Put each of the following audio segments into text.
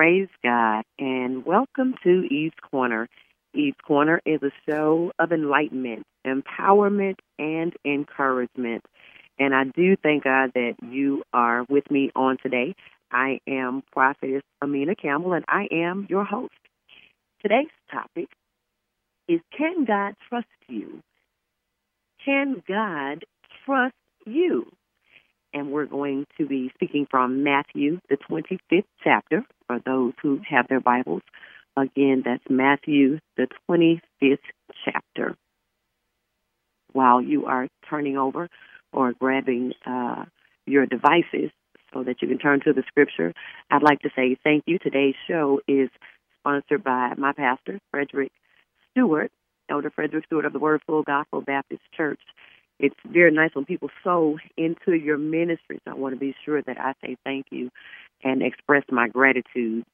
Praise God and welcome to Eve's Corner. Eve's Corner is a show of enlightenment, empowerment, and encouragement. And I do thank God that you are with me on today. I am Prophetess Amina Campbell and I am your host. Today's topic is Can God trust you? Can God trust you? and we're going to be speaking from Matthew, the 25th chapter, for those who have their Bibles. Again, that's Matthew, the 25th chapter. While you are turning over or grabbing uh, your devices so that you can turn to the scripture, I'd like to say thank you. Today's show is sponsored by my pastor, Frederick Stewart, Elder Frederick Stewart of the Word Full Gospel Baptist Church it's very nice when people sow into your ministries. I want to be sure that I say thank you and express my gratitude.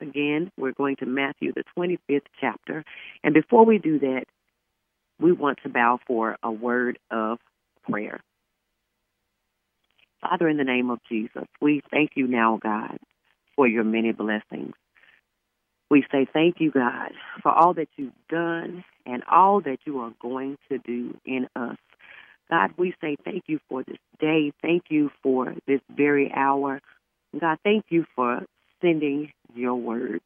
Again, we're going to Matthew, the 25th chapter. And before we do that, we want to bow for a word of prayer. Father, in the name of Jesus, we thank you now, God, for your many blessings. We say thank you, God, for all that you've done and all that you are going to do in us. God, we say thank you for this day. Thank you for this very hour. God, thank you for sending your word.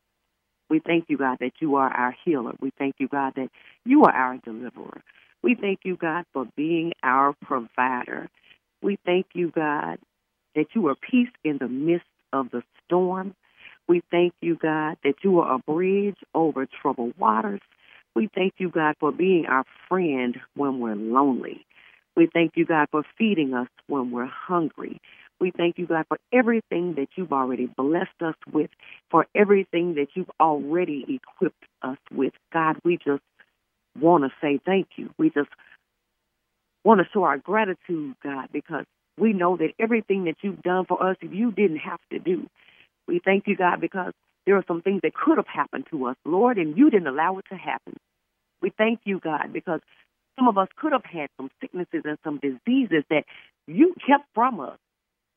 We thank you, God, that you are our healer. We thank you, God, that you are our deliverer. We thank you, God, for being our provider. We thank you, God, that you are peace in the midst of the storm. We thank you, God, that you are a bridge over troubled waters. We thank you, God, for being our friend when we're lonely. We thank you, God, for feeding us when we're hungry. We thank you, God, for everything that you've already blessed us with, for everything that you've already equipped us with. God, we just want to say thank you. We just want to show our gratitude, God, because we know that everything that you've done for us, you didn't have to do. We thank you, God, because there are some things that could have happened to us, Lord, and you didn't allow it to happen. We thank you, God, because some of us could have had some sicknesses and some diseases that you kept from us.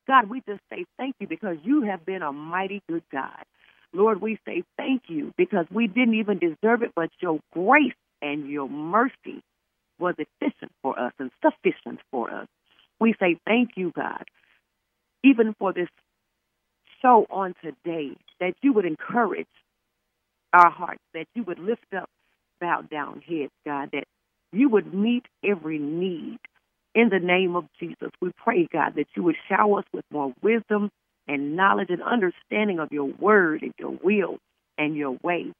God, we just say thank you because you have been a mighty good God. Lord, we say thank you because we didn't even deserve it, but your grace and your mercy was efficient for us and sufficient for us. We say thank you, God, even for this show on today, that you would encourage our hearts, that you would lift up bowed down heads, God, that you would meet every need. In the name of Jesus, we pray, God, that you would shower us with more wisdom and knowledge and understanding of your word and your will and your way.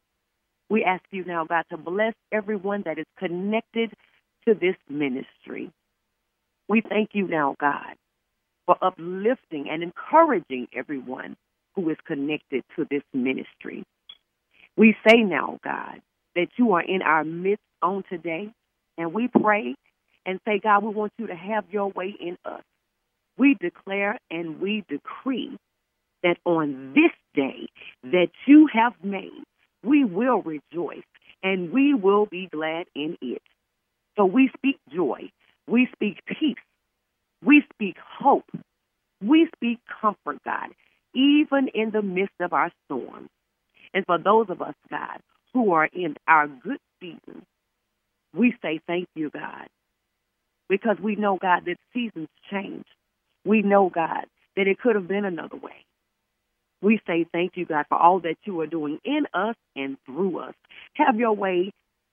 We ask you now, God, to bless everyone that is connected to this ministry. We thank you now, God, for uplifting and encouraging everyone who is connected to this ministry. We say now, God, that you are in our midst on today, and we pray and say, God, we want you to have your way in us. We declare and we decree that on this day that you have made, we will rejoice and we will be glad in it. So we speak joy, we speak peace, we speak hope, we speak comfort, God, even in the midst of our storms. And for those of us, God, who are in our good season, we say thank you, God, because we know, God, that seasons change. We know, God, that it could have been another way. We say thank you, God, for all that you are doing in us and through us. Have your way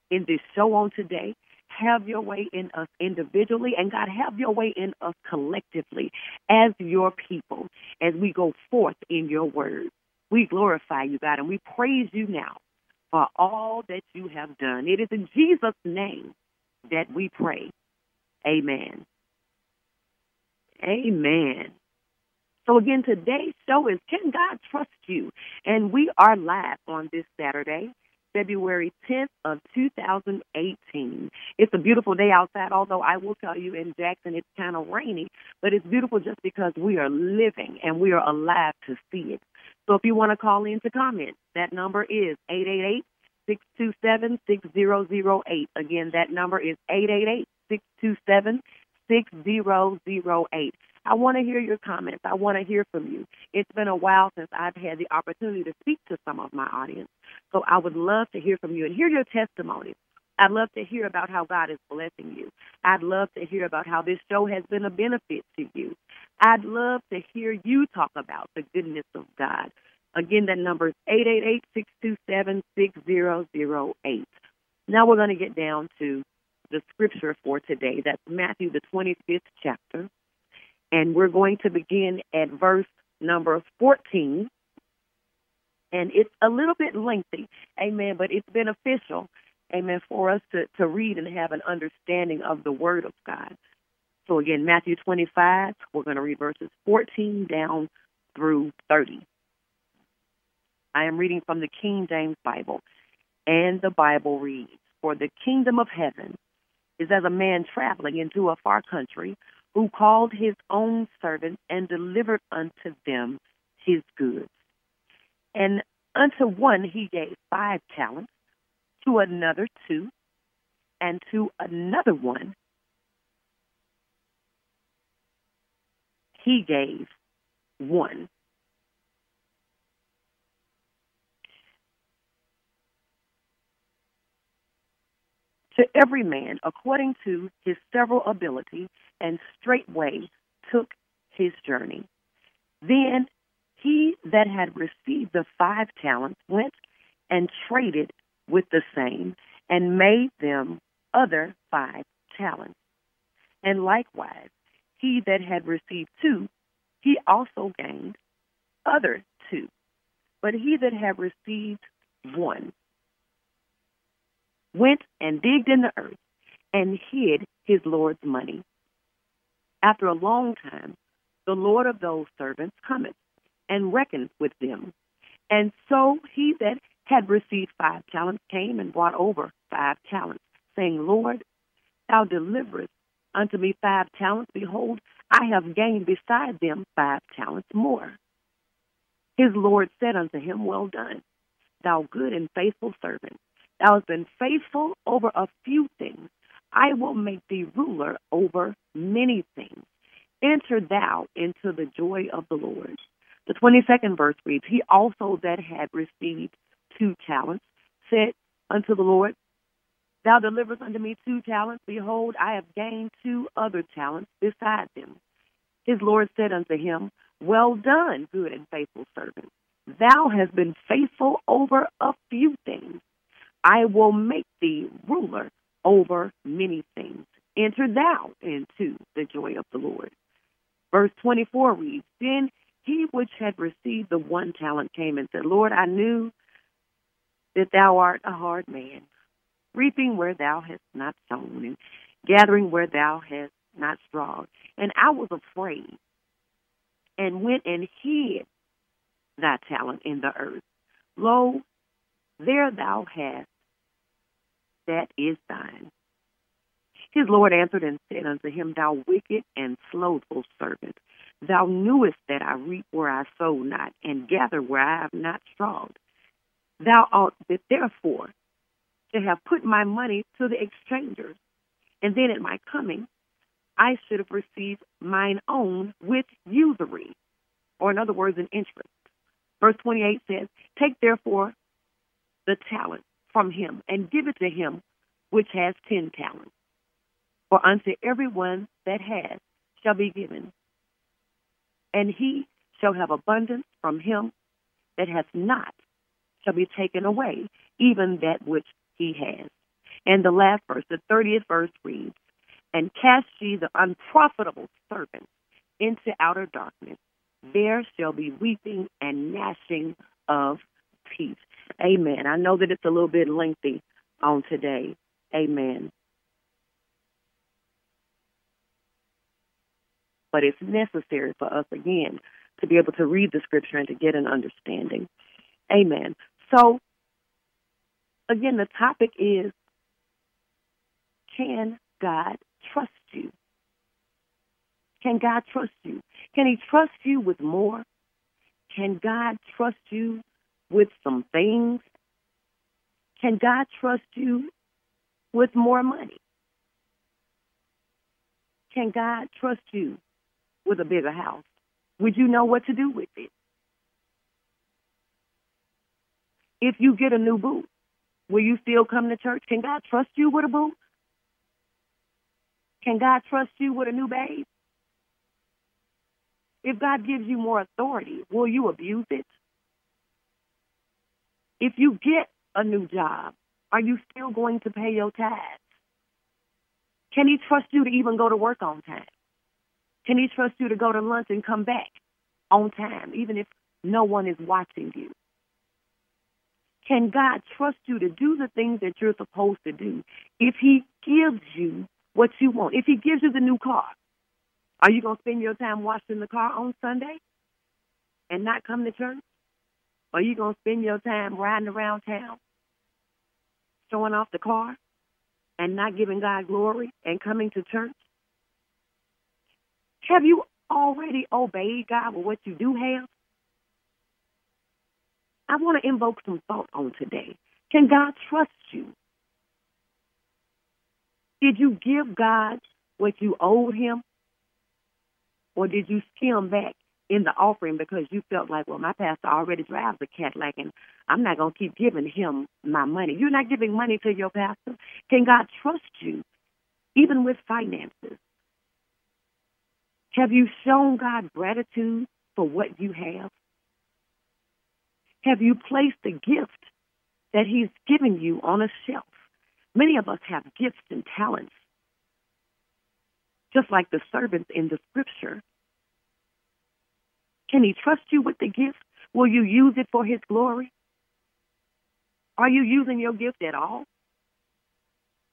in this show on today. Have your way in us individually, and God, have your way in us collectively as your people as we go forth in your word. We glorify you, God, and we praise you now for all that you have done. It is in Jesus' name that we pray. Amen. Amen. So again, today's show is Can God Trust You? And we are live on this Saturday, February 10th of 2018. It's a beautiful day outside, although I will tell you in Jackson it's kind of rainy, but it's beautiful just because we are living and we are alive to see it. So if you want to call in to comment, that number is 888 627 6008. Again, that number is 888 627 6008. I want to hear your comments. I want to hear from you. It's been a while since I've had the opportunity to speak to some of my audience. So I would love to hear from you and hear your testimonies. I'd love to hear about how God is blessing you. I'd love to hear about how this show has been a benefit to you. I'd love to hear you talk about the goodness of God. Again, that number is 888-627-6008. Now we're going to get down to the scripture for today. That's Matthew, the 25th chapter. And we're going to begin at verse number 14. And it's a little bit lengthy, amen, but it's beneficial, amen, for us to, to read and have an understanding of the Word of God. So again, Matthew 25, we're going to read verses 14 down through 30. I am reading from the King James Bible, and the Bible reads, For the kingdom of heaven is as a man traveling into a far country who called his own servants and delivered unto them his goods. And unto one he gave five talents, to another two, and to another one he gave one. To every man according to his several ability, and straightway took his journey. Then he that had received the five talents went and traded with the same, and made them other five talents. And likewise, he that had received two, he also gained other two. But he that had received one went and digged in the earth and hid his Lord's money. After a long time, the Lord of those servants cometh and reckoneth with them. And so he that had received five talents came and brought over five talents, saying, Lord, thou deliverest unto me five talents. Behold, I have gained beside them five talents more. His Lord said unto him, Well done, thou good and faithful servant. Thou hast been faithful over a few things. I will make thee ruler over many things. Enter thou into the joy of the Lord. The 22nd verse reads, He also that had received two talents said unto the Lord, Thou deliverest unto me two talents. Behold, I have gained two other talents beside them. His Lord said unto him, Well done, good and faithful servant. Thou hast been faithful over a few things. I will make thee ruler over many things. Enter thou into the joy of the Lord. Verse 24 reads, Then he which had received the one talent came and said, Lord, I knew that thou art a hard man, reaping where thou hast not sown, and gathering where thou hast not strawed. And I was afraid, and went and hid thy talent in the earth. Lo, there thou hast that is thine. His Lord answered and said unto him, Thou wicked and slothful servant, thou knewest that I reap where I sow not, and gather where I have not strawed. Thou ought therefore to have put my money to the exchangers, and then at my coming I should have received mine own with usury, or in other words, an interest. Verse 28 says, Take therefore the talent from him and give it to him which has ten talents. For unto everyone that has shall be given, and he shall have abundance from him that hath not shall be taken away, even that which he has. And the last verse, the 30th verse reads, And cast ye the unprofitable servant into outer darkness. There shall be weeping and gnashing of teeth. Amen. I know that it's a little bit lengthy on today. Amen. But it's necessary for us, again, to be able to read the scripture and to get an understanding. Amen. So, again, the topic is can God trust you? Can God trust you? Can He trust you with more? Can God trust you with some things? Can God trust you with more money? Can God trust you with a bigger house? Would you know what to do with it? If you get a new boot, will you still come to church? Can God trust you with a boot? Can God trust you with a new babe? If God gives you more authority, will you abuse it? If you get a new job, are you still going to pay your tithes? Can He trust you to even go to work on time? Can He trust you to go to lunch and come back on time, even if no one is watching you? Can God trust you to do the things that you're supposed to do if He gives you what you want? If He gives you the new car, are you going to spend your time washing the car on Sunday and not come to church? Are you going to spend your time riding around town, showing off the car and not giving God glory and coming to church? Have you already obeyed God with what you do have? I want to invoke some thought on today. Can God trust you? Did you give God what you owed him? Or did you skim back in the offering because you felt like, well, my pastor already drives a Cadillac and I'm not going to keep giving him my money? You're not giving money to your pastor. Can God trust you, even with finances? Have you shown God gratitude for what you have? Have you placed the gift that He's given you on a shelf? Many of us have gifts and talents, just like the servants in the scripture. Can He trust you with the gift? Will you use it for His glory? Are you using your gift at all?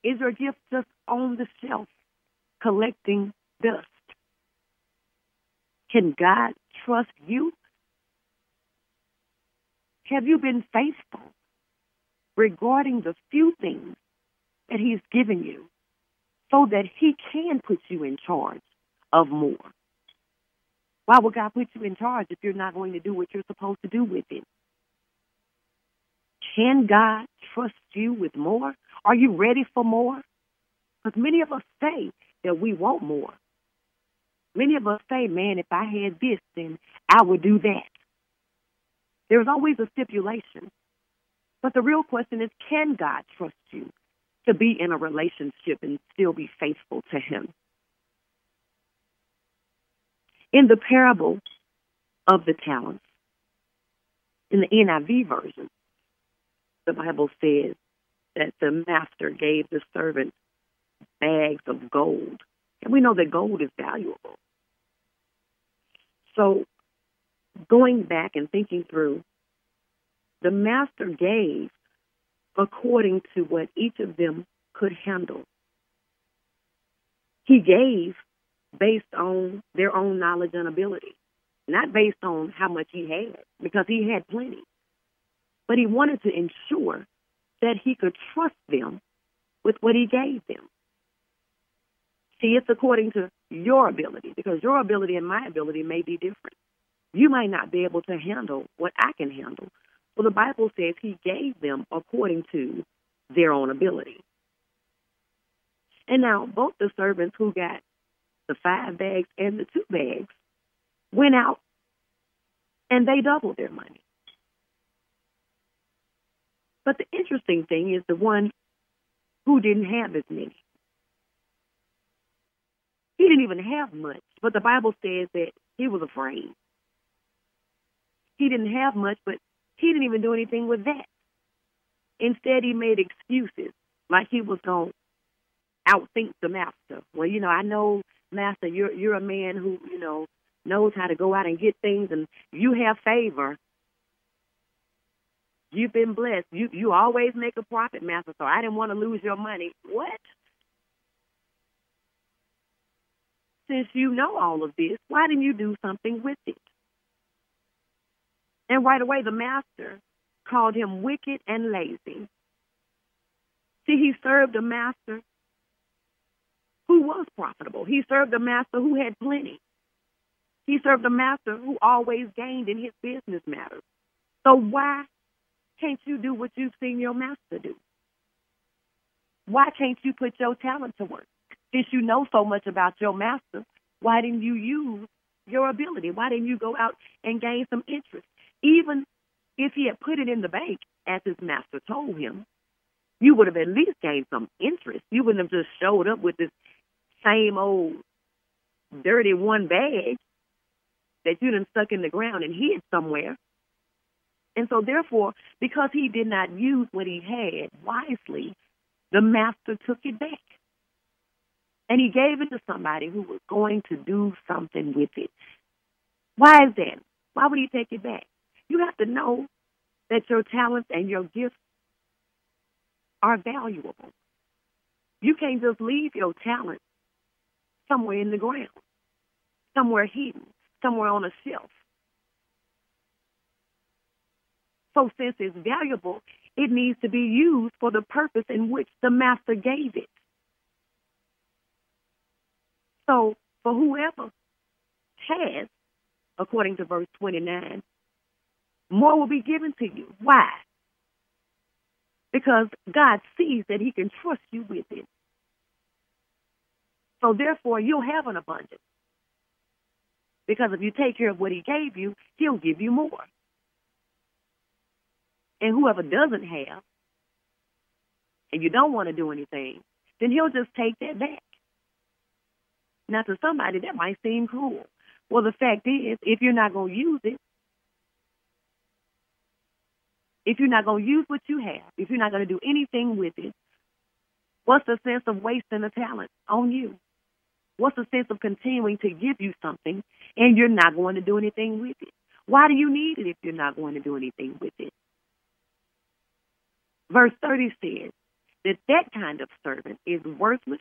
Is your gift just on the shelf collecting dust? Can God trust you? Have you been faithful regarding the few things that He's given you so that He can put you in charge of more? Why would God put you in charge if you're not going to do what you're supposed to do with it? Can God trust you with more? Are you ready for more? Because many of us say that we want more. Many of us say, man, if I had this, then I would do that. There's always a stipulation. But the real question is, can God trust you to be in a relationship and still be faithful to Him? In the parable of the talents, in the NIV version, the Bible says that the master gave the servant bags of gold. And we know that gold is valuable. So, going back and thinking through, the master gave according to what each of them could handle. He gave based on their own knowledge and ability, not based on how much he had, because he had plenty. But he wanted to ensure that he could trust them with what he gave them. See, it's according to your ability because your ability and my ability may be different. You might not be able to handle what I can handle. Well, the Bible says He gave them according to their own ability. And now, both the servants who got the five bags and the two bags went out and they doubled their money. But the interesting thing is the one who didn't have as many. He didn't even have much, but the Bible says that he was afraid. He didn't have much, but he didn't even do anything with that. Instead, he made excuses like he was going to outthink the master. Well, you know, I know, master, you're you're a man who you know knows how to go out and get things, and you have favor. You've been blessed. You you always make a profit, master. So I didn't want to lose your money. What? Since you know all of this, why didn't you do something with it? And right away, the master called him wicked and lazy. See, he served a master who was profitable. He served a master who had plenty. He served a master who always gained in his business matters. So why can't you do what you've seen your master do? Why can't you put your talent to work? Since you know so much about your master, why didn't you use your ability? Why didn't you go out and gain some interest? Even if he had put it in the bank, as his master told him, you would have at least gained some interest. You wouldn't have just showed up with this same old hmm. dirty one bag that you done stuck in the ground and hid somewhere. And so, therefore, because he did not use what he had wisely, the master took it back. And he gave it to somebody who was going to do something with it. Why is that? Why would he take it back? You have to know that your talents and your gifts are valuable. You can't just leave your talent somewhere in the ground, somewhere hidden, somewhere on a shelf. So, since it's valuable, it needs to be used for the purpose in which the master gave it. So, for whoever has, according to verse 29, more will be given to you. Why? Because God sees that He can trust you with it. So, therefore, you'll have an abundance. Because if you take care of what He gave you, He'll give you more. And whoever doesn't have, and you don't want to do anything, then He'll just take that back. Now, to somebody, that might seem cruel. Well, the fact is, if you're not going to use it, if you're not going to use what you have, if you're not going to do anything with it, what's the sense of wasting the talent on you? What's the sense of continuing to give you something and you're not going to do anything with it? Why do you need it if you're not going to do anything with it? Verse 30 says that that kind of servant is worthless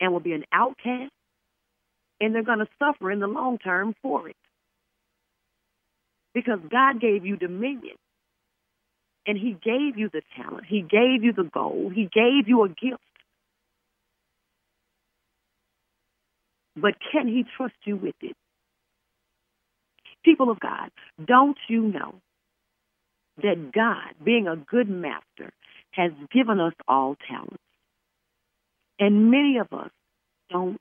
and will be an outcast, and they're going to suffer in the long term for it. Because God gave you dominion, and He gave you the talent, He gave you the goal, He gave you a gift. But can He trust you with it? People of God, don't you know that God, being a good master, has given us all talents? And many of us don't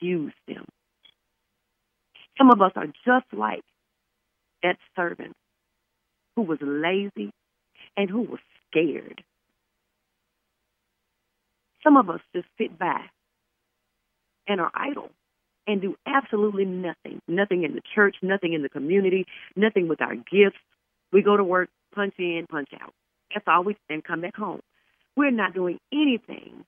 use them. Some of us are just like that servant who was lazy and who was scared. Some of us just sit by and are idle and do absolutely nothing. Nothing in the church, nothing in the community, nothing with our gifts. We go to work, punch in, punch out. That's all we and come back home. We're not doing anything.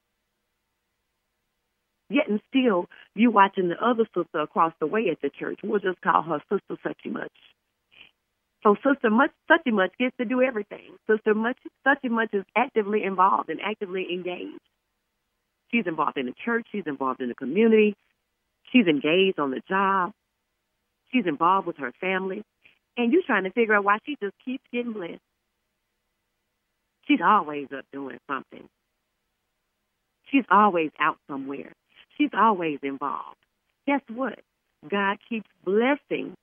Yet and still, you watching the other sister across the way at the church. We'll just call her Sister Suchy Much. So Sister Much Suchy Much gets to do everything. Sister Much Suchy Much is actively involved and actively engaged. She's involved in the church. She's involved in the community. She's engaged on the job. She's involved with her family. And you're trying to figure out why she just keeps getting blessed. She's always up doing something. She's always out somewhere. She's always involved. Guess what? God keeps blessing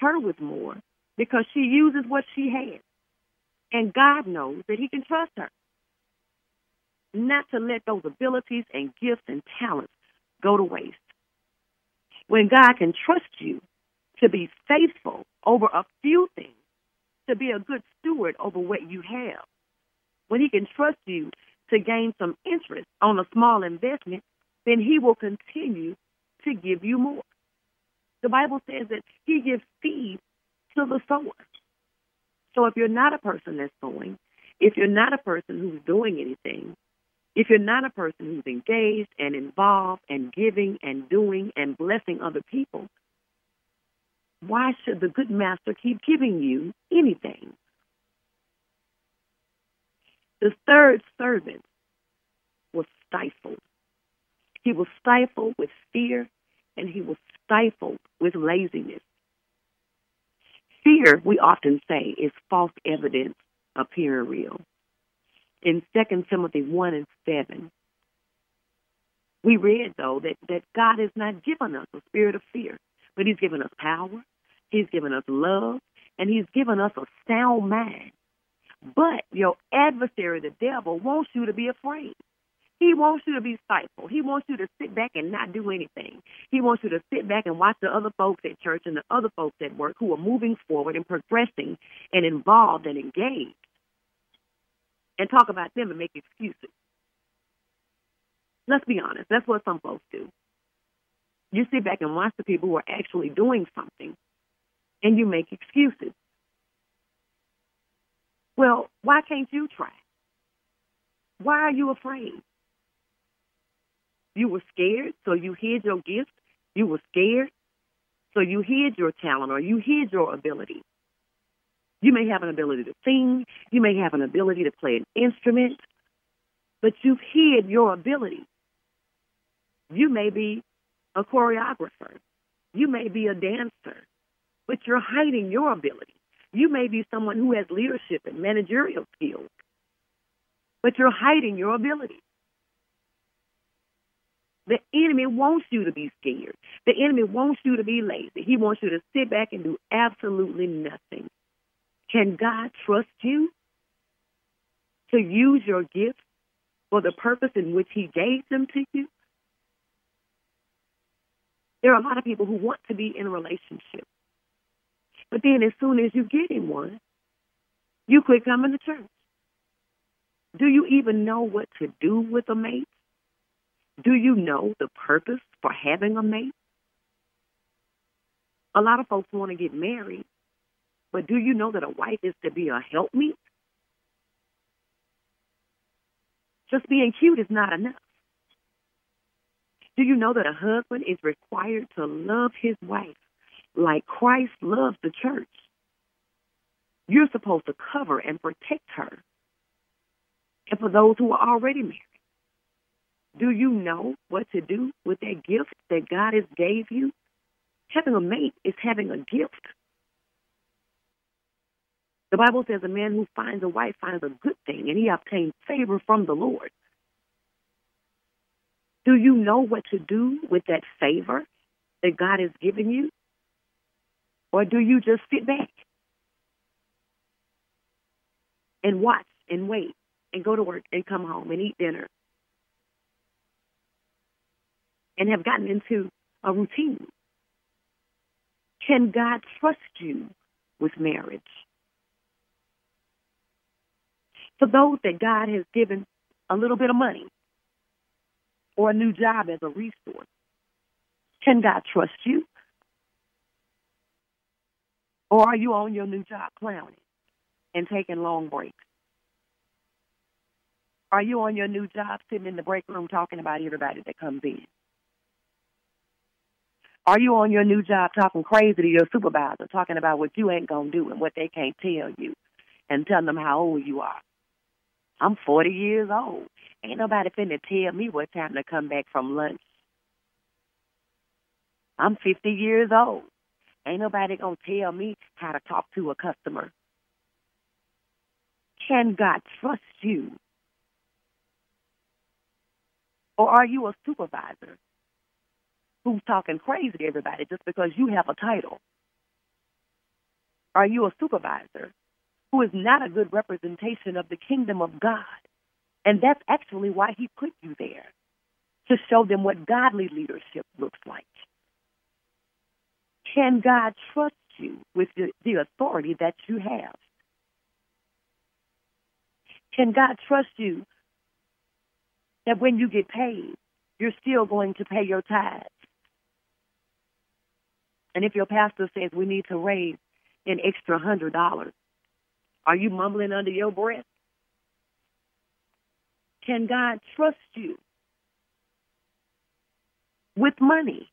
her with more because she uses what she has. And God knows that He can trust her. Not to let those abilities and gifts and talents go to waste. When God can trust you to be faithful over a few things, to be a good steward over what you have, when He can trust you to gain some interest on a small investment, then He will continue to give you more. The Bible says that He gives seed to the sower. So if you're not a person that's sowing, if you're not a person who's doing anything, if you're not a person who's engaged and involved and giving and doing and blessing other people, why should the good master keep giving you anything? The third servant was stifled. He was stifled with fear and he was stifled with laziness. Fear, we often say, is false evidence appearing real. In Second Timothy 1 and 7, we read, though, that, that God has not given us a spirit of fear, but He's given us power, He's given us love, and He's given us a sound mind. But your adversary, the devil, wants you to be afraid. He wants you to be stifled. He wants you to sit back and not do anything. He wants you to sit back and watch the other folks at church and the other folks at work who are moving forward and progressing and involved and engaged and talk about them and make excuses. Let's be honest. That's what some folks do. You sit back and watch the people who are actually doing something and you make excuses. Well, why can't you try? Why are you afraid? You were scared, so you hid your gift. You were scared, so you hid your talent or you hid your ability. You may have an ability to sing, you may have an ability to play an instrument, but you've hid your ability. You may be a choreographer, you may be a dancer, but you're hiding your ability. You may be someone who has leadership and managerial skills, but you're hiding your ability. The enemy wants you to be scared. The enemy wants you to be lazy. He wants you to sit back and do absolutely nothing. Can God trust you to use your gifts for the purpose in which He gave them to you? There are a lot of people who want to be in a relationship. But then as soon as you get in one, you quit coming to church. Do you even know what to do with a mate? Do you know the purpose for having a mate? A lot of folks want to get married, but do you know that a wife is to be a helpmeet? Just being cute is not enough. Do you know that a husband is required to love his wife like Christ loves the church? You're supposed to cover and protect her. And for those who are already married, do you know what to do with that gift that God has gave you? Having a mate is having a gift. The Bible says a man who finds a wife finds a good thing and he obtains favor from the Lord. Do you know what to do with that favor that God has given you? Or do you just sit back and watch and wait and go to work and come home and eat dinner and have gotten into a routine? Can God trust you with marriage? For those that God has given a little bit of money or a new job as a resource, can God trust you? Or are you on your new job clowning and taking long breaks? Are you on your new job sitting in the break room talking about everybody that comes in? Are you on your new job talking crazy to your supervisor, talking about what you ain't gonna do and what they can't tell you, and telling them how old you are? I'm 40 years old. Ain't nobody finna tell me what time to come back from lunch. I'm 50 years old. Ain't nobody gonna tell me how to talk to a customer. Can God trust you? Or are you a supervisor who's talking crazy to everybody just because you have a title? Are you a supervisor who is not a good representation of the kingdom of God? And that's actually why he put you there to show them what godly leadership looks like. Can God trust you with the, the authority that you have? Can God trust you that when you get paid, you're still going to pay your tithes? And if your pastor says we need to raise an extra hundred dollars, are you mumbling under your breath? Can God trust you with money?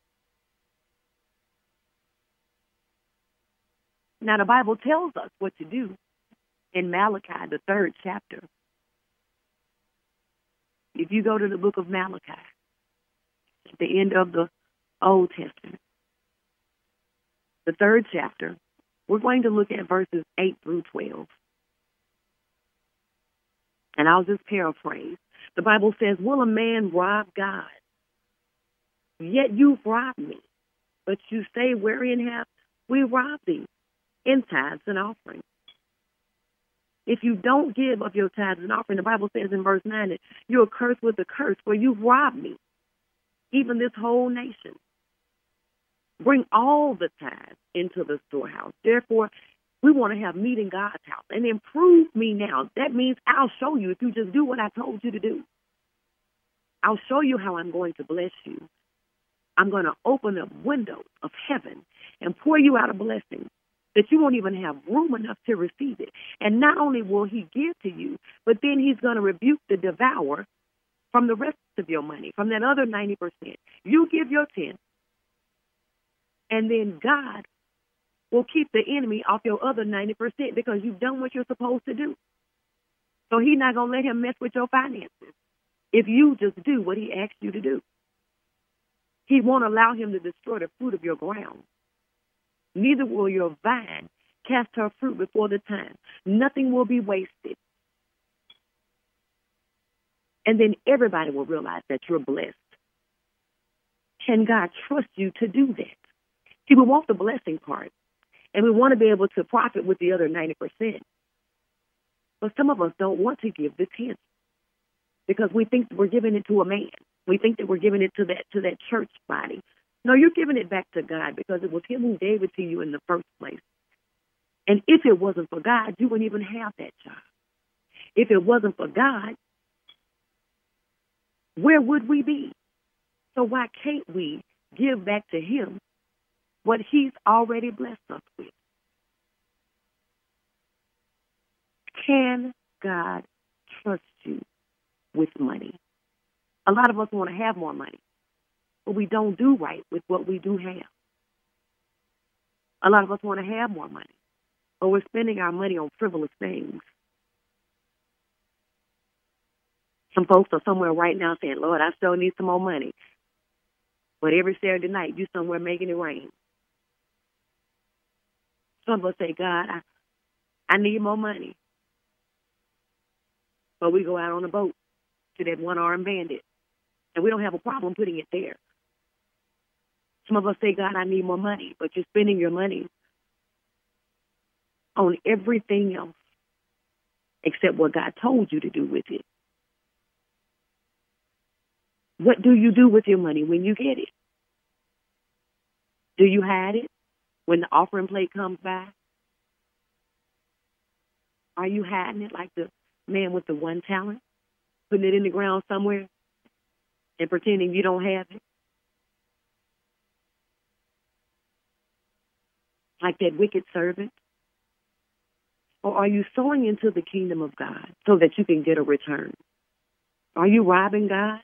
Now, the Bible tells us what to do in Malachi, the third chapter. If you go to the book of Malachi, at the end of the Old Testament, the third chapter, we're going to look at verses 8 through 12. And I'll just paraphrase. The Bible says, Will a man rob God? Yet you've robbed me. But you say, Wherein have we robbed thee? In tithes and offerings. If you don't give of your tithes and offering, the Bible says in verse 9 that you're cursed with a curse, for you've robbed me, even this whole nation. Bring all the tithes into the storehouse. Therefore, we want to have meat in God's house and improve me now. That means I'll show you if you just do what I told you to do. I'll show you how I'm going to bless you. I'm going to open up windows of heaven and pour you out a blessing that you won't even have room enough to receive it. And not only will he give to you, but then he's going to rebuke the devourer from the rest of your money, from that other 90%. You give your 10, and then God will keep the enemy off your other 90% because you've done what you're supposed to do. So he's not going to let him mess with your finances if you just do what he asks you to do. He won't allow him to destroy the fruit of your ground neither will your vine cast her fruit before the time. Nothing will be wasted. And then everybody will realize that you're blessed. Can God trust you to do that? He will want the blessing part, and we want to be able to profit with the other 90%. But some of us don't want to give the 10 because we think we're giving it to a man. We think that we're giving it to that to that church body. No, you're giving it back to God because it was Him who gave it to you in the first place. And if it wasn't for God, you wouldn't even have that job. If it wasn't for God, where would we be? So why can't we give back to Him what He's already blessed us with? Can God trust you with money? A lot of us want to have more money but we don't do right with what we do have. A lot of us want to have more money, but we're spending our money on frivolous things. Some folks are somewhere right now saying, Lord, I still need some more money. But every Saturday night, you're somewhere making it rain. Some of us say, God, I, I need more money. But we go out on a boat to that one armed bandit. And we don't have a problem putting it there. Some of us say, God, I need more money, but you're spending your money on everything else except what God told you to do with it. What do you do with your money when you get it? Do you hide it when the offering plate comes by? Are you hiding it like the man with the one talent, putting it in the ground somewhere and pretending you don't have it? like that wicked servant? Or are you sowing into the kingdom of God so that you can get a return? Are you robbing God?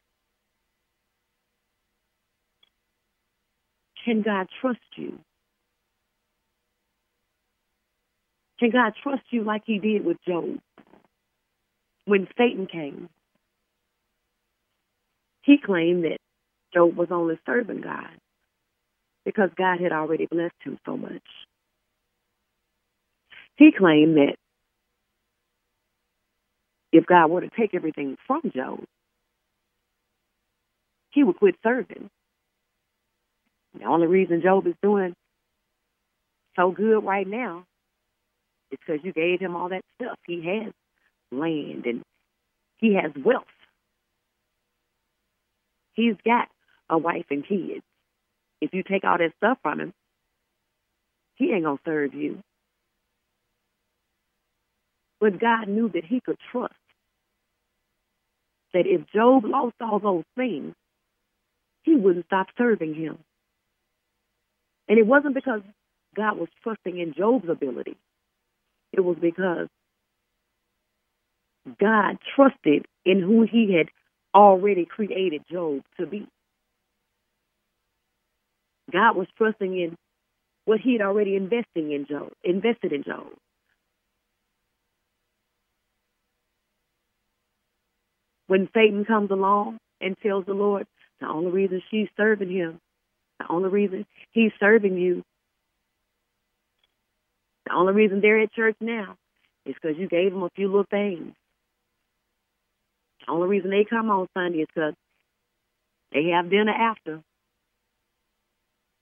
Can God trust you? Can God trust you like he did with Job? When Satan came, he claimed that Job was only serving God because God had already blessed him so much. He claimed that if God were to take everything from Job, he would quit serving. The only reason Job is doing so good right now because you gave him all that stuff. He has land and he has wealth. He's got a wife and kids. If you take all that stuff from him, he ain't gonna serve you. But God knew that he could trust that if Job lost all those things, he wouldn't stop serving him. And it wasn't because God was trusting in Job's ability. It was because God trusted in who he had already created Job to be. God was trusting in what he had already investing in Job, invested in Job. When Satan comes along and tells the Lord, the only reason she's serving him, the only reason he's serving you, the only reason they're at church now is because you gave them a few little things. The only reason they come on Sunday is because they have dinner after.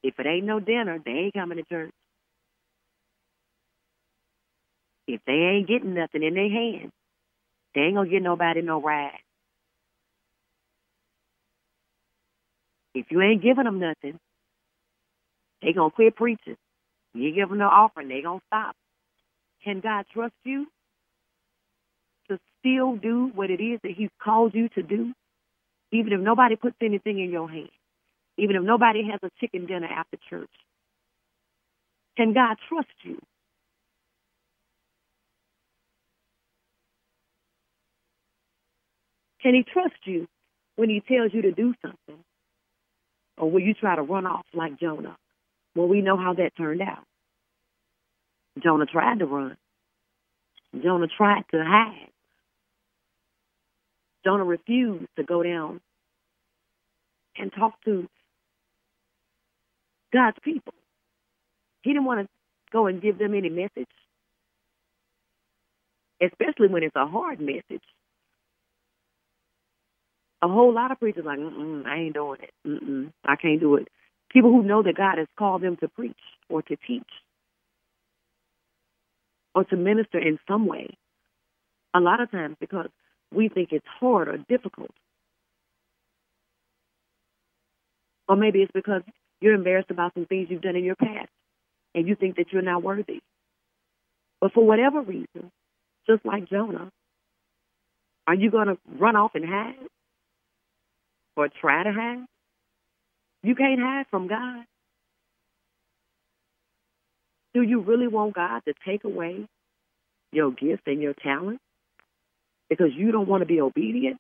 If it ain't no dinner, they ain't coming to church. If they ain't getting nothing in their hand, they ain't gonna get nobody no ride. If you ain't giving them nothing, they gonna quit preaching. You give them no offering, they gonna stop. Can God trust you to still do what it is that He's called you to do, even if nobody puts anything in your hand, even if nobody has a chicken dinner after church? Can God trust you? Can He trust you when He tells you to do something? Or will you try to run off like Jonah? Well, we know how that turned out. Jonah tried to run. Jonah tried to hide. Jonah refused to go down and talk to God's people. He didn't want to go and give them any message, especially when it's a hard message. A whole lot of preachers like, Mm-mm, I ain't doing it. Mm-mm, I can't do it. People who know that God has called them to preach or to teach or to minister in some way. A lot of times because we think it's hard or difficult. Or maybe it's because you're embarrassed about some things you've done in your past and you think that you're not worthy. But for whatever reason, just like Jonah, are you going to run off and hide? Or try to hide? You can't hide from God. Do you really want God to take away your gift and your talent because you don't want to be obedient?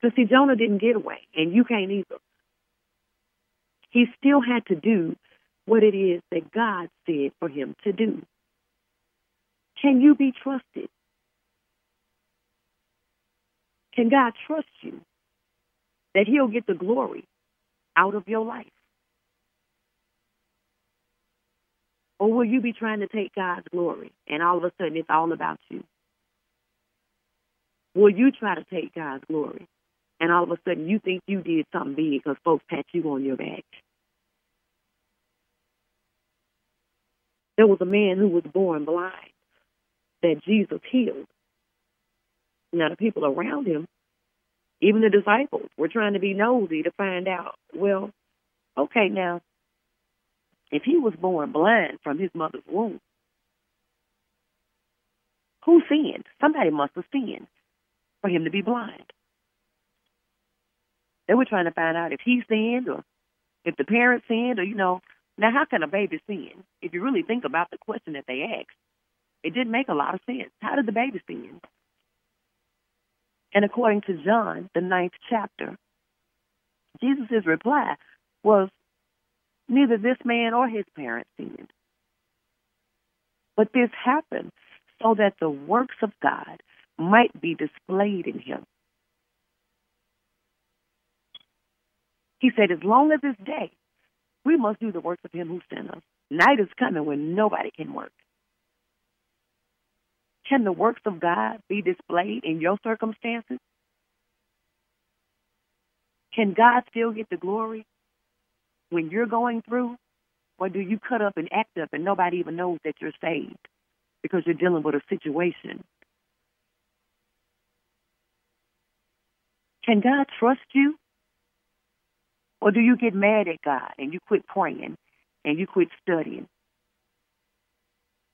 Because, see, Jonah didn't get away, and you can't either. He still had to do what it is that God said for him to do. Can you be trusted? Can God trust you that He'll get the glory out of your life? Or will you be trying to take God's glory and all of a sudden it's all about you? Will you try to take God's glory and all of a sudden you think you did something big because folks pat you on your back? There was a man who was born blind that Jesus healed. Now, the people around him, even the disciples, were trying to be nosy to find out, well, okay, now, if he was born blind from his mother's womb, who sinned? Somebody must have sinned for him to be blind. They were trying to find out if he sinned or if the parents sinned or, you know, now how can a baby sin? If you really think about the question that they asked, it didn't make a lot of sense. How did the baby sin? And according to John, the ninth chapter, Jesus' reply was neither this man or his parents sinned. But this happened so that the works of God might be displayed in him. He said, as long as it's day, we must do the works of him who sent us. Night is coming when nobody can work. Can the works of God be displayed in your circumstances? Can God still get the glory when you're going through, or do you cut up and act up and nobody even knows that you're saved because you're dealing with a situation? Can God trust you? Or do you get mad at God and you quit praying and you quit studying?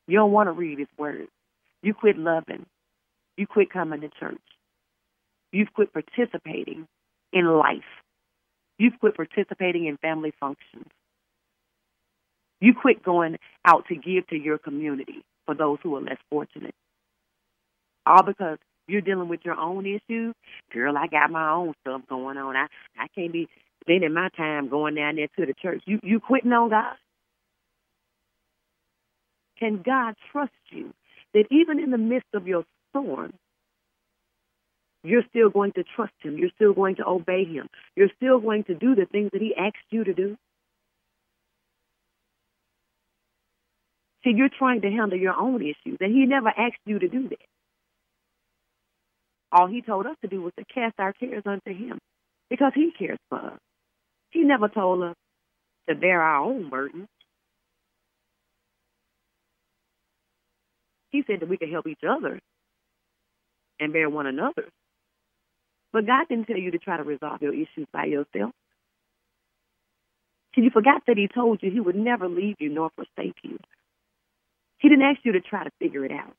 You don't want to read His Word. You quit loving. You quit coming to church. You've quit participating in life. You've quit participating in family functions. You quit going out to give to your community for those who are less fortunate. All because you're dealing with your own issues. Girl, I got my own stuff going on. I, I can't be spending my time going down there to the church. You you quitting on God? Can God trust you that even in the midst of your storm, you're still going to trust Him. You're still going to obey Him. You're still going to do the things that He asked you to do. See, you're trying to handle your own issues, and He never asked you to do that. All He told us to do was to cast our cares unto Him because He cares for us. He never told us to bear our own burdens. He said that we could help each other and bear one another. But God didn't tell you to try to resolve your issues by yourself. See, you forgot that He told you He would never leave you nor forsake you. He didn't ask you to try to figure it out.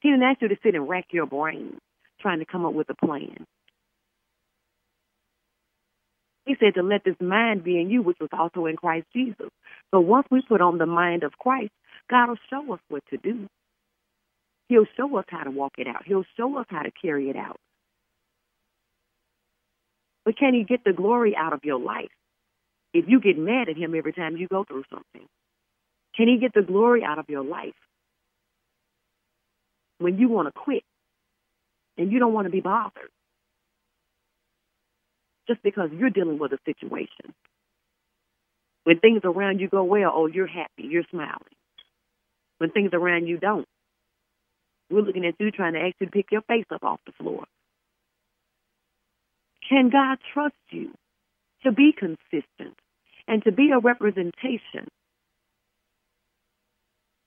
He didn't ask you to sit and rack your brain trying to come up with a plan. He said to let this mind be in you, which was also in Christ Jesus. So once we put on the mind of Christ, God will show us what to do. He'll show us how to walk it out. He'll show us how to carry it out. But can He get the glory out of your life if you get mad at Him every time you go through something? Can He get the glory out of your life when you want to quit and you don't want to be bothered? just because you're dealing with a situation. When things around you go well, oh, you're happy, you're smiling. When things around you don't, we're looking at you trying to to pick your face up off the floor. Can God trust you to be consistent and to be a representation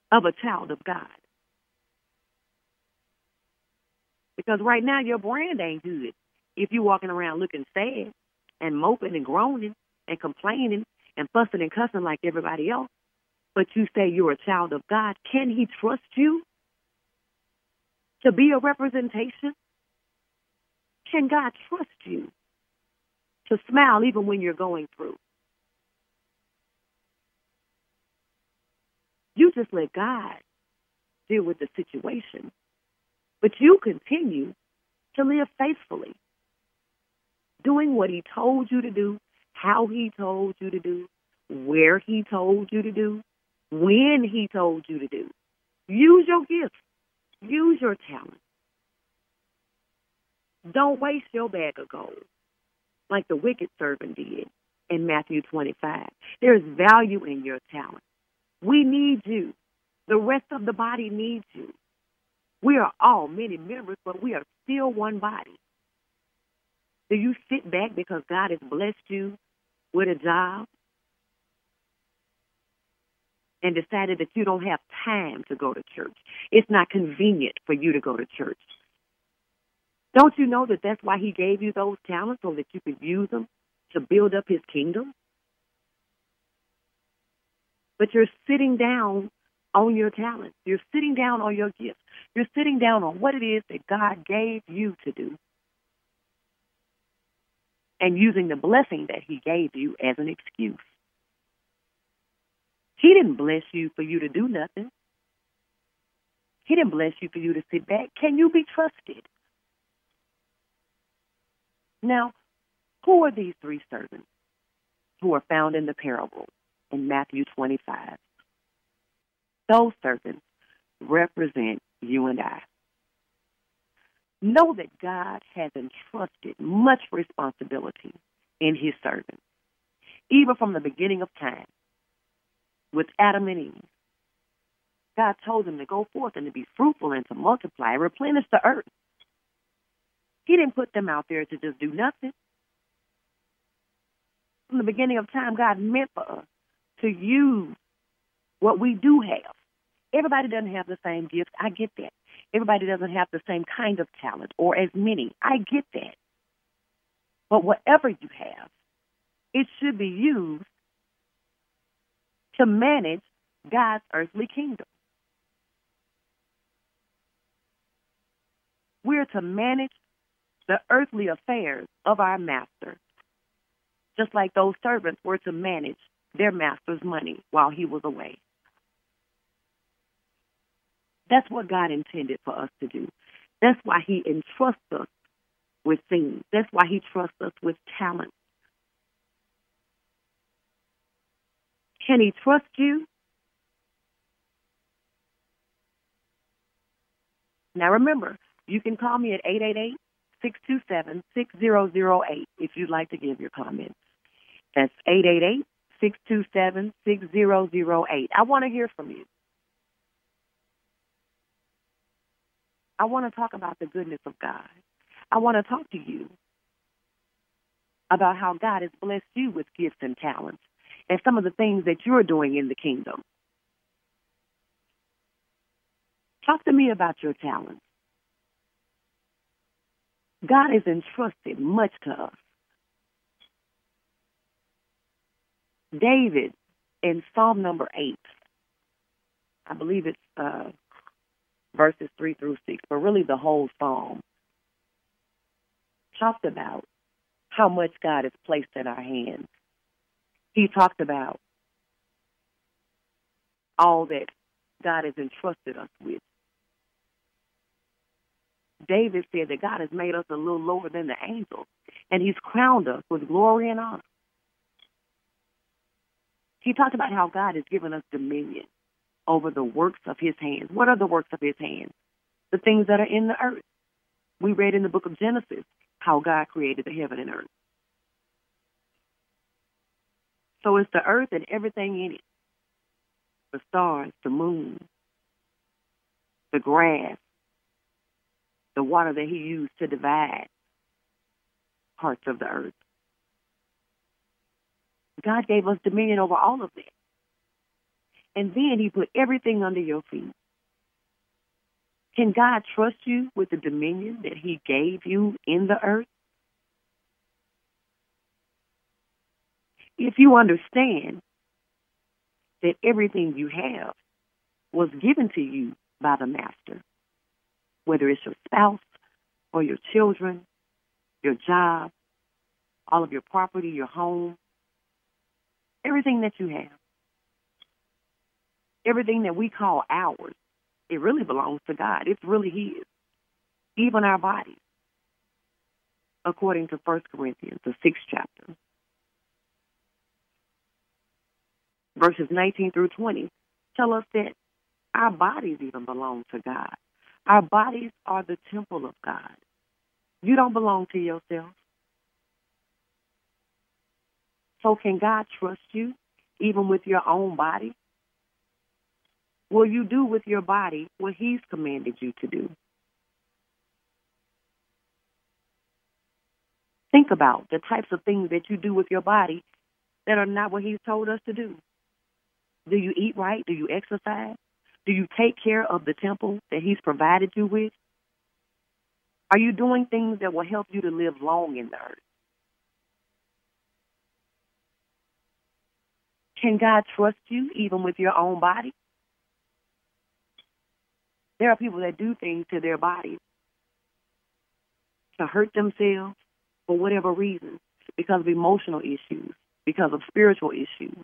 of a child of God? Because right now your brand ain't good if you're walking around looking sad and moping and groaning and complaining and fussing and cussing like everybody else, but you say you're a child of God, can He trust you to be a representation? Can God trust you to smile even when you're going through? You just let God deal with the situation, but you continue to live faithfully doing what he told you to do, how he told you to do, where he told you to do, when he told you to do. Use your gifts. Use your talent. Don't waste your bag of gold like the wicked servant did in Matthew 25. There's value in your talent. We need you. The rest of the body needs you. We are all many members, but we are still one body. Do you sit back because God has blessed you with a job and decided that you don't have time to go to church? It's not convenient for you to go to church. Don't you know that that's why He gave you those talents so that you could use them to build up His kingdom? But you're sitting down on your talents. You're sitting down on your gifts. You're sitting down on what it is that God gave you to do and using the blessing that He gave you as an excuse. He didn't bless you for you to do nothing. He didn't bless you for you to sit back. Can you be trusted? Now, who are these three servants who are found in the parable in Matthew 25? Those servants represent you and I. Know that God has entrusted much responsibility in his servants, even from the beginning of time with Adam and Eve. God told them to go forth and to be fruitful and to multiply and replenish the earth. He didn't put them out there to just do nothing. from the beginning of time, God meant for us to use what we do have. Everybody doesn't have the same gifts. I get that. Everybody doesn't have the same kind of talent or as many. I get that. But whatever you have, it should be used to manage God's earthly kingdom. We're to manage the earthly affairs of our master, just like those servants were to manage their master's money while he was away. That's what God intended for us to do. That's why he entrusts us with things. That's why he trusts us with talent. Can he trust you? Now remember, you can call me at 888 627 6008 if you'd like to give your comments. That's 888 627 6008. I want to hear from you. I want to talk about the goodness of God. I want to talk to you about how God has blessed you with gifts and talents and some of the things that you're doing in the kingdom. Talk to me about your talents. God has entrusted much to us. David in Psalm number 8, I believe it's uh, verses 3 through 6, but really the whole psalm, talked about how much God has placed in our hands. He talked about all that God has entrusted us with. David said that God has made us a little lower than the angels, and He's crowned us with glory and honor. He talked about how God has given us dominion over the works of His hands. What are the works of His hands? The things that are in the earth. We read in the book of Genesis how God created the heaven and earth. So it's the earth and everything in it the stars, the moon, the grass, the water that he used to divide parts of the earth. God gave us dominion over all of that. And then he put everything under your feet. Can God trust you with the dominion that he gave you in the earth? If you understand that everything you have was given to you by the master, whether it's your spouse or your children, your job, all of your property, your home, everything that you have, everything that we call ours, it really belongs to God. It's really His. Even our bodies, according to 1 Corinthians, the sixth chapter, verses 19 through 20, tell us that our bodies even belong to God. Our bodies are the temple of God. You don't belong to yourself. So, can God trust you even with your own body? Will you do with your body what He's commanded you to do? Think about the types of things that you do with your body that are not what He's told us to do. Do you eat right? Do you exercise? Do you take care of the temple that He's provided you with? Are you doing things that will help you to live long in the earth? Can God trust you even with your own body? There are people that do things to their bodies to hurt themselves for whatever reason, because of emotional issues, because of spiritual issues.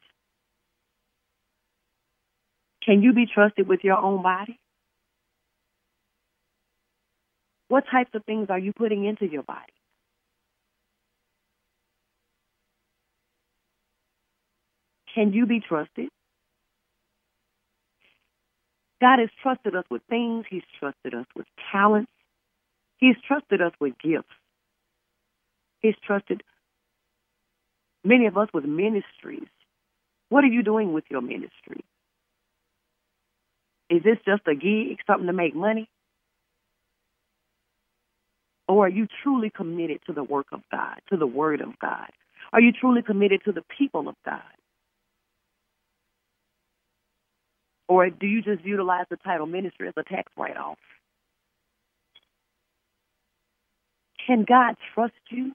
Can you be trusted with your own body? What types of things are you putting into your body? Can you be trusted? God has trusted us with things. He's trusted us with talents. He's trusted us with gifts. He's trusted many of us with ministries. What are you doing with your ministry? Is this just a gig, something to make money? Or are you truly committed to the work of God, to the Word of God? Are you truly committed to the people of God? Or do you just utilize the title ministry as a tax write off? Can God trust you?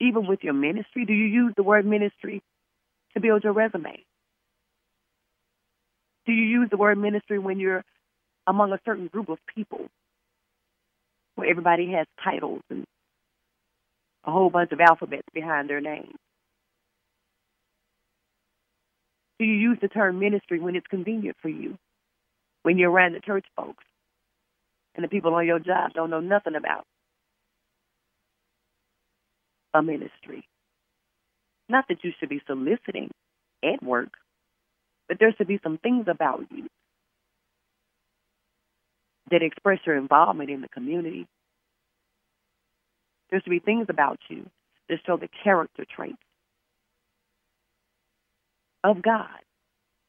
Even with your ministry? Do you use the word ministry to build your resume? Do you use the word ministry when you're among a certain group of people where everybody has titles and a whole bunch of alphabets behind their name? Do you use the term ministry when it's convenient for you? When you're around the church folks and the people on your job don't know nothing about a ministry? Not that you should be soliciting at work, but there should be some things about you that express your involvement in the community. There should be things about you that show the character traits of God,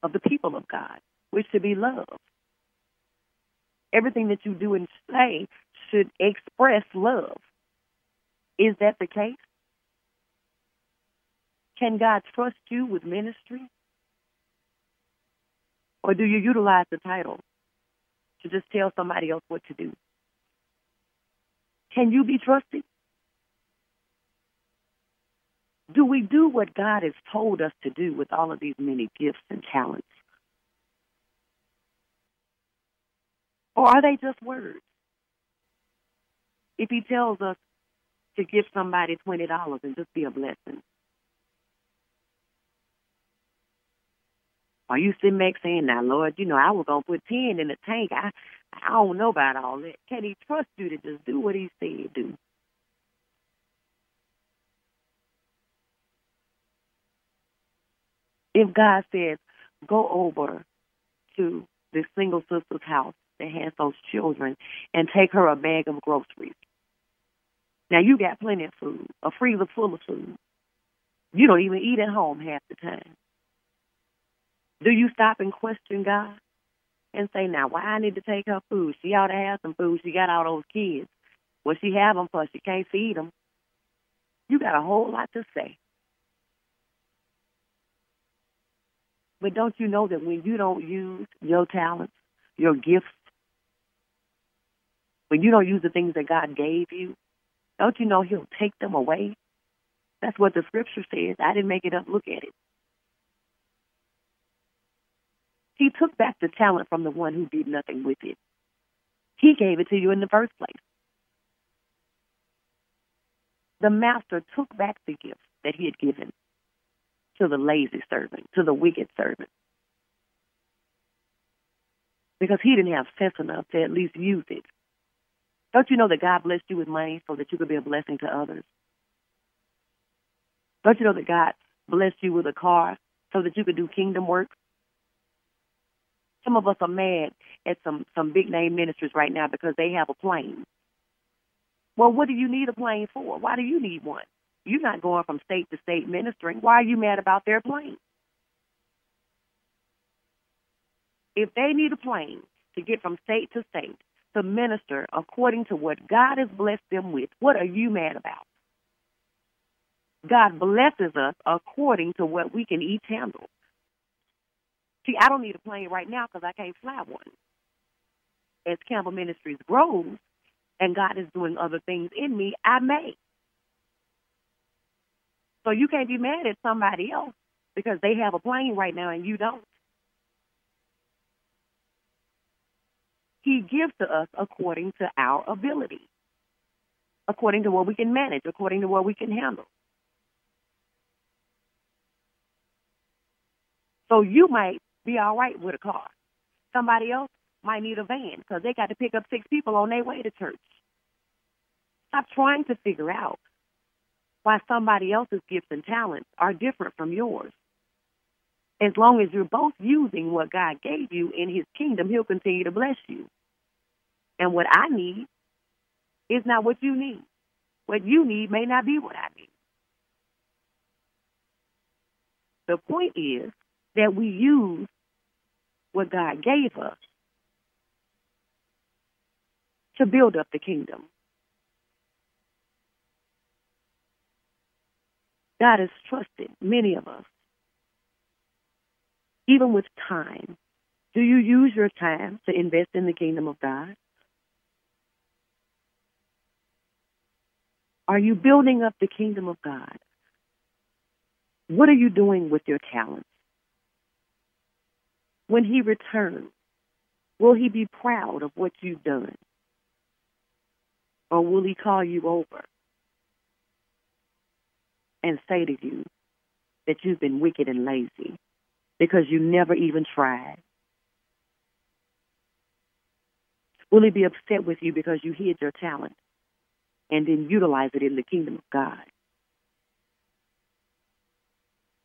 of the people of God, which should be love. Everything that you do and say should express love. Is that the case? Can God trust you with ministry? Or do you utilize the title to just tell somebody else what to do? Can you be trusted? Do we do what God has told us to do with all of these many gifts and talents? Or are they just words? If He tells us to give somebody $20 and just be a blessing, Are you sitting back saying, "Now, Lord, you know I was gonna put ten in the tank. I, I don't know about all that." Can He trust you to just do what He said do? If God says, "Go over to this single sister's house that has those children and take her a bag of groceries," now you got plenty of food, a freezer full of food. You don't even eat at home half the time. Do you stop and question God and say, now, why I need to take her food? She ought to have some food. She got all those kids. What she have them for? She can't feed them. You got a whole lot to say. But don't you know that when you don't use your talents, your gifts, when you don't use the things that God gave you, don't you know He'll take them away? That's what the scripture says. I didn't make it up. Look at it. He took back the talent from the one who did nothing with it. He gave it to you in the first place. The master took back the gift that he had given to the lazy servant, to the wicked servant. Because he didn't have sense enough to at least use it. Don't you know that God blessed you with money so that you could be a blessing to others? Don't you know that God blessed you with a car so that you could do kingdom work? Some of us are mad at some some big name ministers right now because they have a plane. Well, what do you need a plane for? Why do you need one? You're not going from state to state ministering. Why are you mad about their plane? If they need a plane to get from state to state to minister according to what God has blessed them with, what are you mad about? God blesses us according to what we can each handle. See, I don't need a plane right now because I can't fly one. As Campbell Ministries grows and God is doing other things in me, I may. So you can't be mad at somebody else because they have a plane right now and you don't. He gives to us according to our ability, according to what we can manage, according to what we can handle. So you might be all right with a car. Somebody else might need a van because they got to pick up six people on their way to church. Stop trying to figure out why somebody else's gifts and talents are different from yours. As long as you're both using what God gave you in His kingdom, He'll continue to bless you. And what I need is not what you need. What you need may not be what I need. The point is that we use what God gave us to build up the kingdom. God has trusted many of us, even with time. Do you use your time to invest in the kingdom of God? Are you building up the kingdom of God? What are you doing with your talents? When he returns, will he be proud of what you've done? Or will he call you over and say to you that you've been wicked and lazy because you never even tried? Will he be upset with you because you hid your talent and didn't utilize it in the kingdom of God?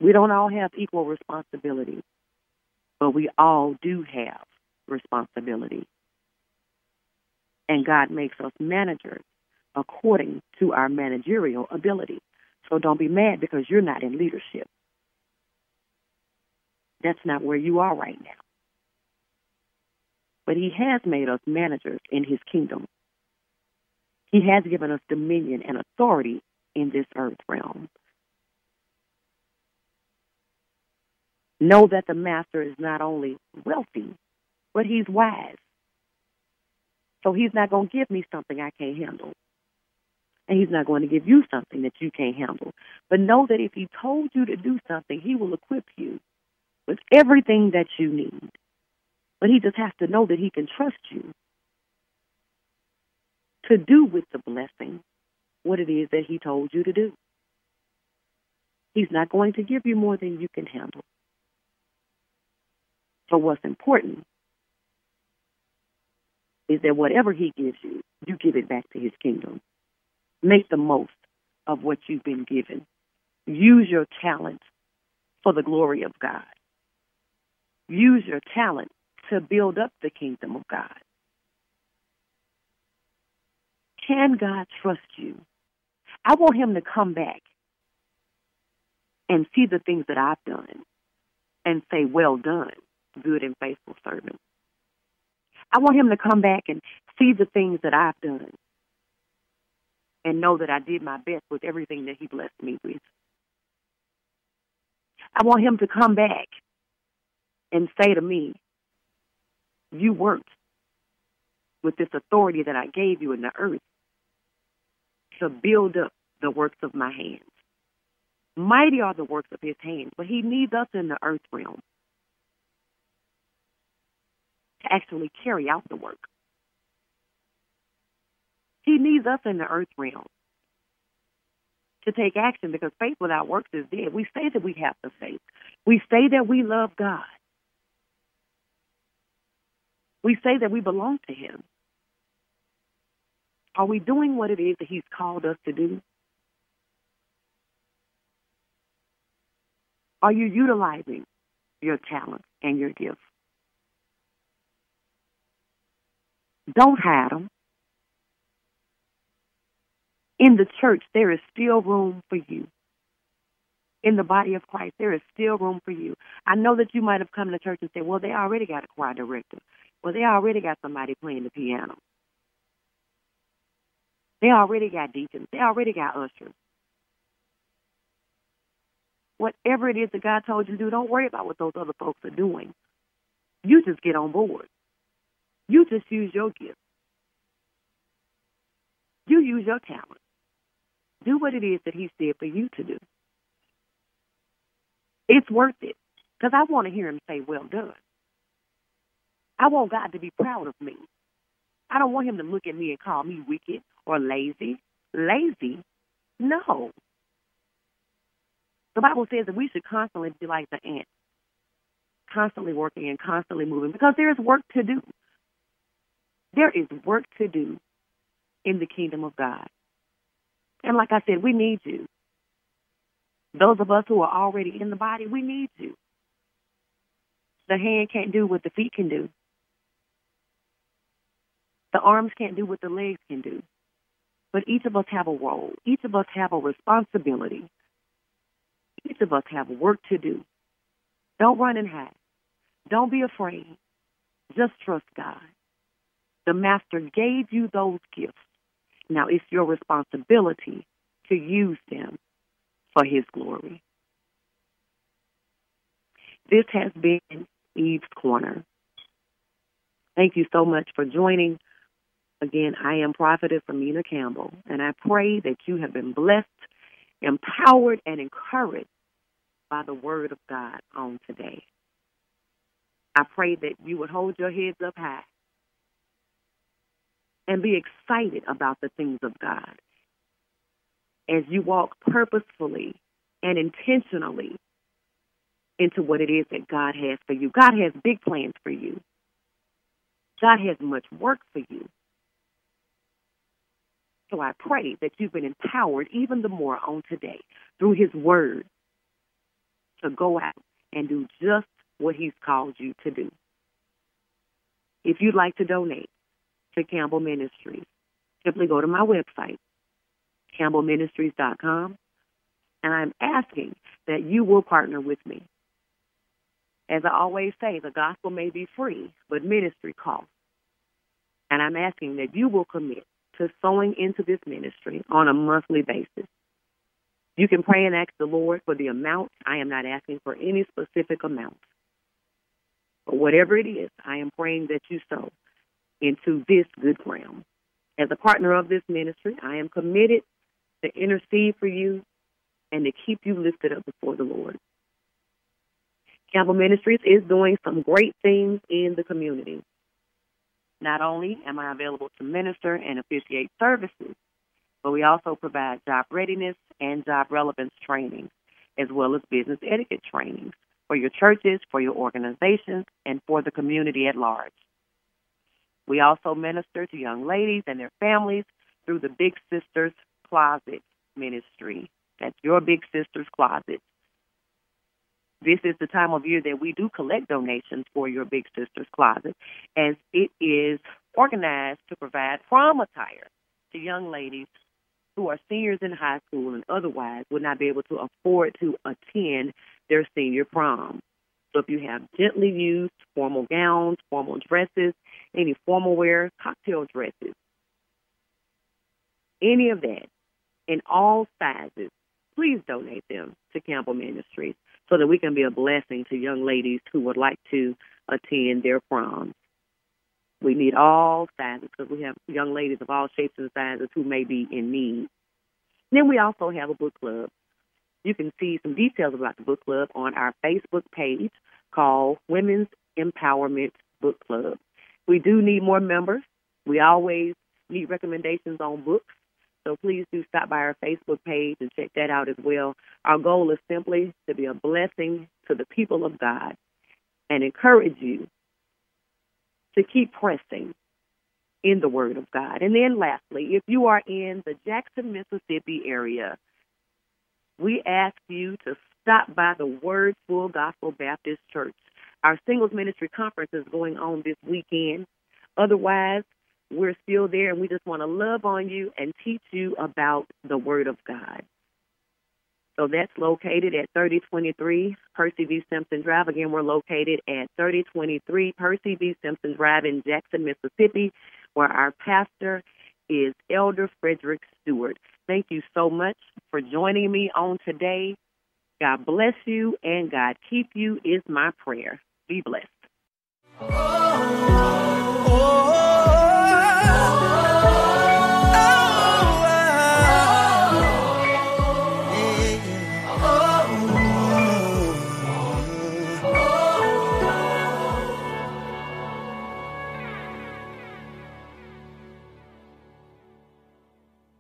We don't all have equal responsibility, but we all do have responsibility. And God makes us managers according to our managerial ability. So don't be mad because you're not in leadership. That's not where you are right now. But He has made us managers in His kingdom. He has given us dominion and authority in this earth realm. Know that the Master is not only wealthy, but He's wise. So He's not going to give me something I can't handle. And He's not going to give you something that you can't handle. But know that if He told you to do something, He will equip you with everything that you need. But He just has to know that He can trust you to do with the blessing what it is that He told you to do. He's not going to give you more than you can handle. So, what's important is that whatever He gives you, you give it back to His kingdom. Make the most of what you've been given. Use your talent for the glory of God. Use your talent to build up the kingdom of God. Can God trust you? I want Him to come back and see the things that I've done and say, Well done, good and faithful servant. I want Him to come back and see the things that I've done and know that I did my best with everything that He blessed me with. I want Him to come back and say to me, You worked with this authority that I gave you in the earth to build up the works of my hands. Mighty are the works of his hands, but he needs us in the earth realm to actually carry out the work. He needs us in the earth realm to take action because faith without works is dead. We say that we have the faith. We say that we love God. We say that we belong to Him. Are we doing what it is that He's called us to do? Are you utilizing your talents and your gifts? Don't hide them. In the church, there is still room for you. In the body of Christ, there is still room for you. I know that you might have come to church and said, well, they already got a choir director. Well, they already got somebody playing the piano. They already got deacons. They already got ushers. Whatever it is that God told you to do, don't worry about what those other folks are doing. You just get on board. You just use your gift. You use your talent. Do what it is that He said for you to do. It's worth it because I want to hear Him say, Well done. I want God to be proud of me. I don't want Him to look at me and call me wicked or lazy. Lazy? No. The Bible says that we should constantly be like the ant, constantly working and constantly moving because there is work to do. There is work to do in the kingdom of God. And like I said, we need you. Those of us who are already in the body, we need you. The hand can't do what the feet can do. The arms can't do what the legs can do. But each of us have a role. Each of us have a responsibility. Each of us have work to do. Don't run and hide. Don't be afraid. Just trust God. The Master gave you those gifts. Now it's your responsibility to use them for His glory. This has been Eve's Corner. Thank you so much for joining. Again, I am Prophetess Amina Campbell, and I pray that you have been blessed, empowered, and encouraged by the Word of God on today. I pray that you would hold your heads up high and be excited about the things of God as you walk purposefully and intentionally into what it is that God has for you. God has big plans for you. God has much work for you. So I pray that you've been empowered even the more on today through His Word to go out and do just what He's called you to do. If you'd like to donate to Campbell Ministries, simply go to my website, campbellministries.com, and I'm asking that you will partner with me. As I always say, the gospel may be free, but ministry costs. And I'm asking that you will commit to sowing into this ministry on a monthly basis. You can pray and ask the Lord for the amount. I am not asking for any specific amount. But whatever it is, I am praying that you sow into this good ground. As a partner of this ministry, I am committed to intercede for you and to keep you lifted up before the Lord. Campbell Ministries is doing some great things in the community. Not only am I available to minister and officiate services, but we also provide job readiness and job relevance training, as well as business etiquette training for your churches, for your organizations, and for the community at large. We also minister to young ladies and their families through the Big Sisters Closet Ministry. That's your Big Sisters Closet. This is the time of year that we do collect donations for your Big Sisters Closet, as it is organized to provide prom attire to young ladies who are seniors in high school and otherwise would not be able to afford to attend their senior prom. So if you have gently used formal gowns, formal dresses, any formal wear, cocktail dresses, any of that in all sizes, please donate them to Campbell Ministries so that we can be a blessing to young ladies who would like to attend their prom. We need all sizes because we have young ladies of all shapes and sizes who may be in need. Then we also have a book club. You can see some details about the book club on our Facebook page called Women's Empowerment Book Club. We do need more members. We always need recommendations on books. So please do stop by our Facebook page and check that out as well. Our goal is simply to be a blessing to the people of God and encourage you to keep pressing in the Word of God. And then lastly, if you are in the Jackson, Mississippi area, we ask you to stop by the Word Full Gospel Baptist Church. Our singles ministry conference is going on this weekend. Otherwise, we're still there and we just want to love on you and teach you about the Word of God. So that's located at 3023 Percy V. Simpson Drive. Again, we're located at 3023 Percy V. Simpson Drive in Jackson, Mississippi, where our pastor is Elder Frederick Stewart. Thank you so much for joining me on today. God bless you and God keep you is my prayer. Be blessed. Oh,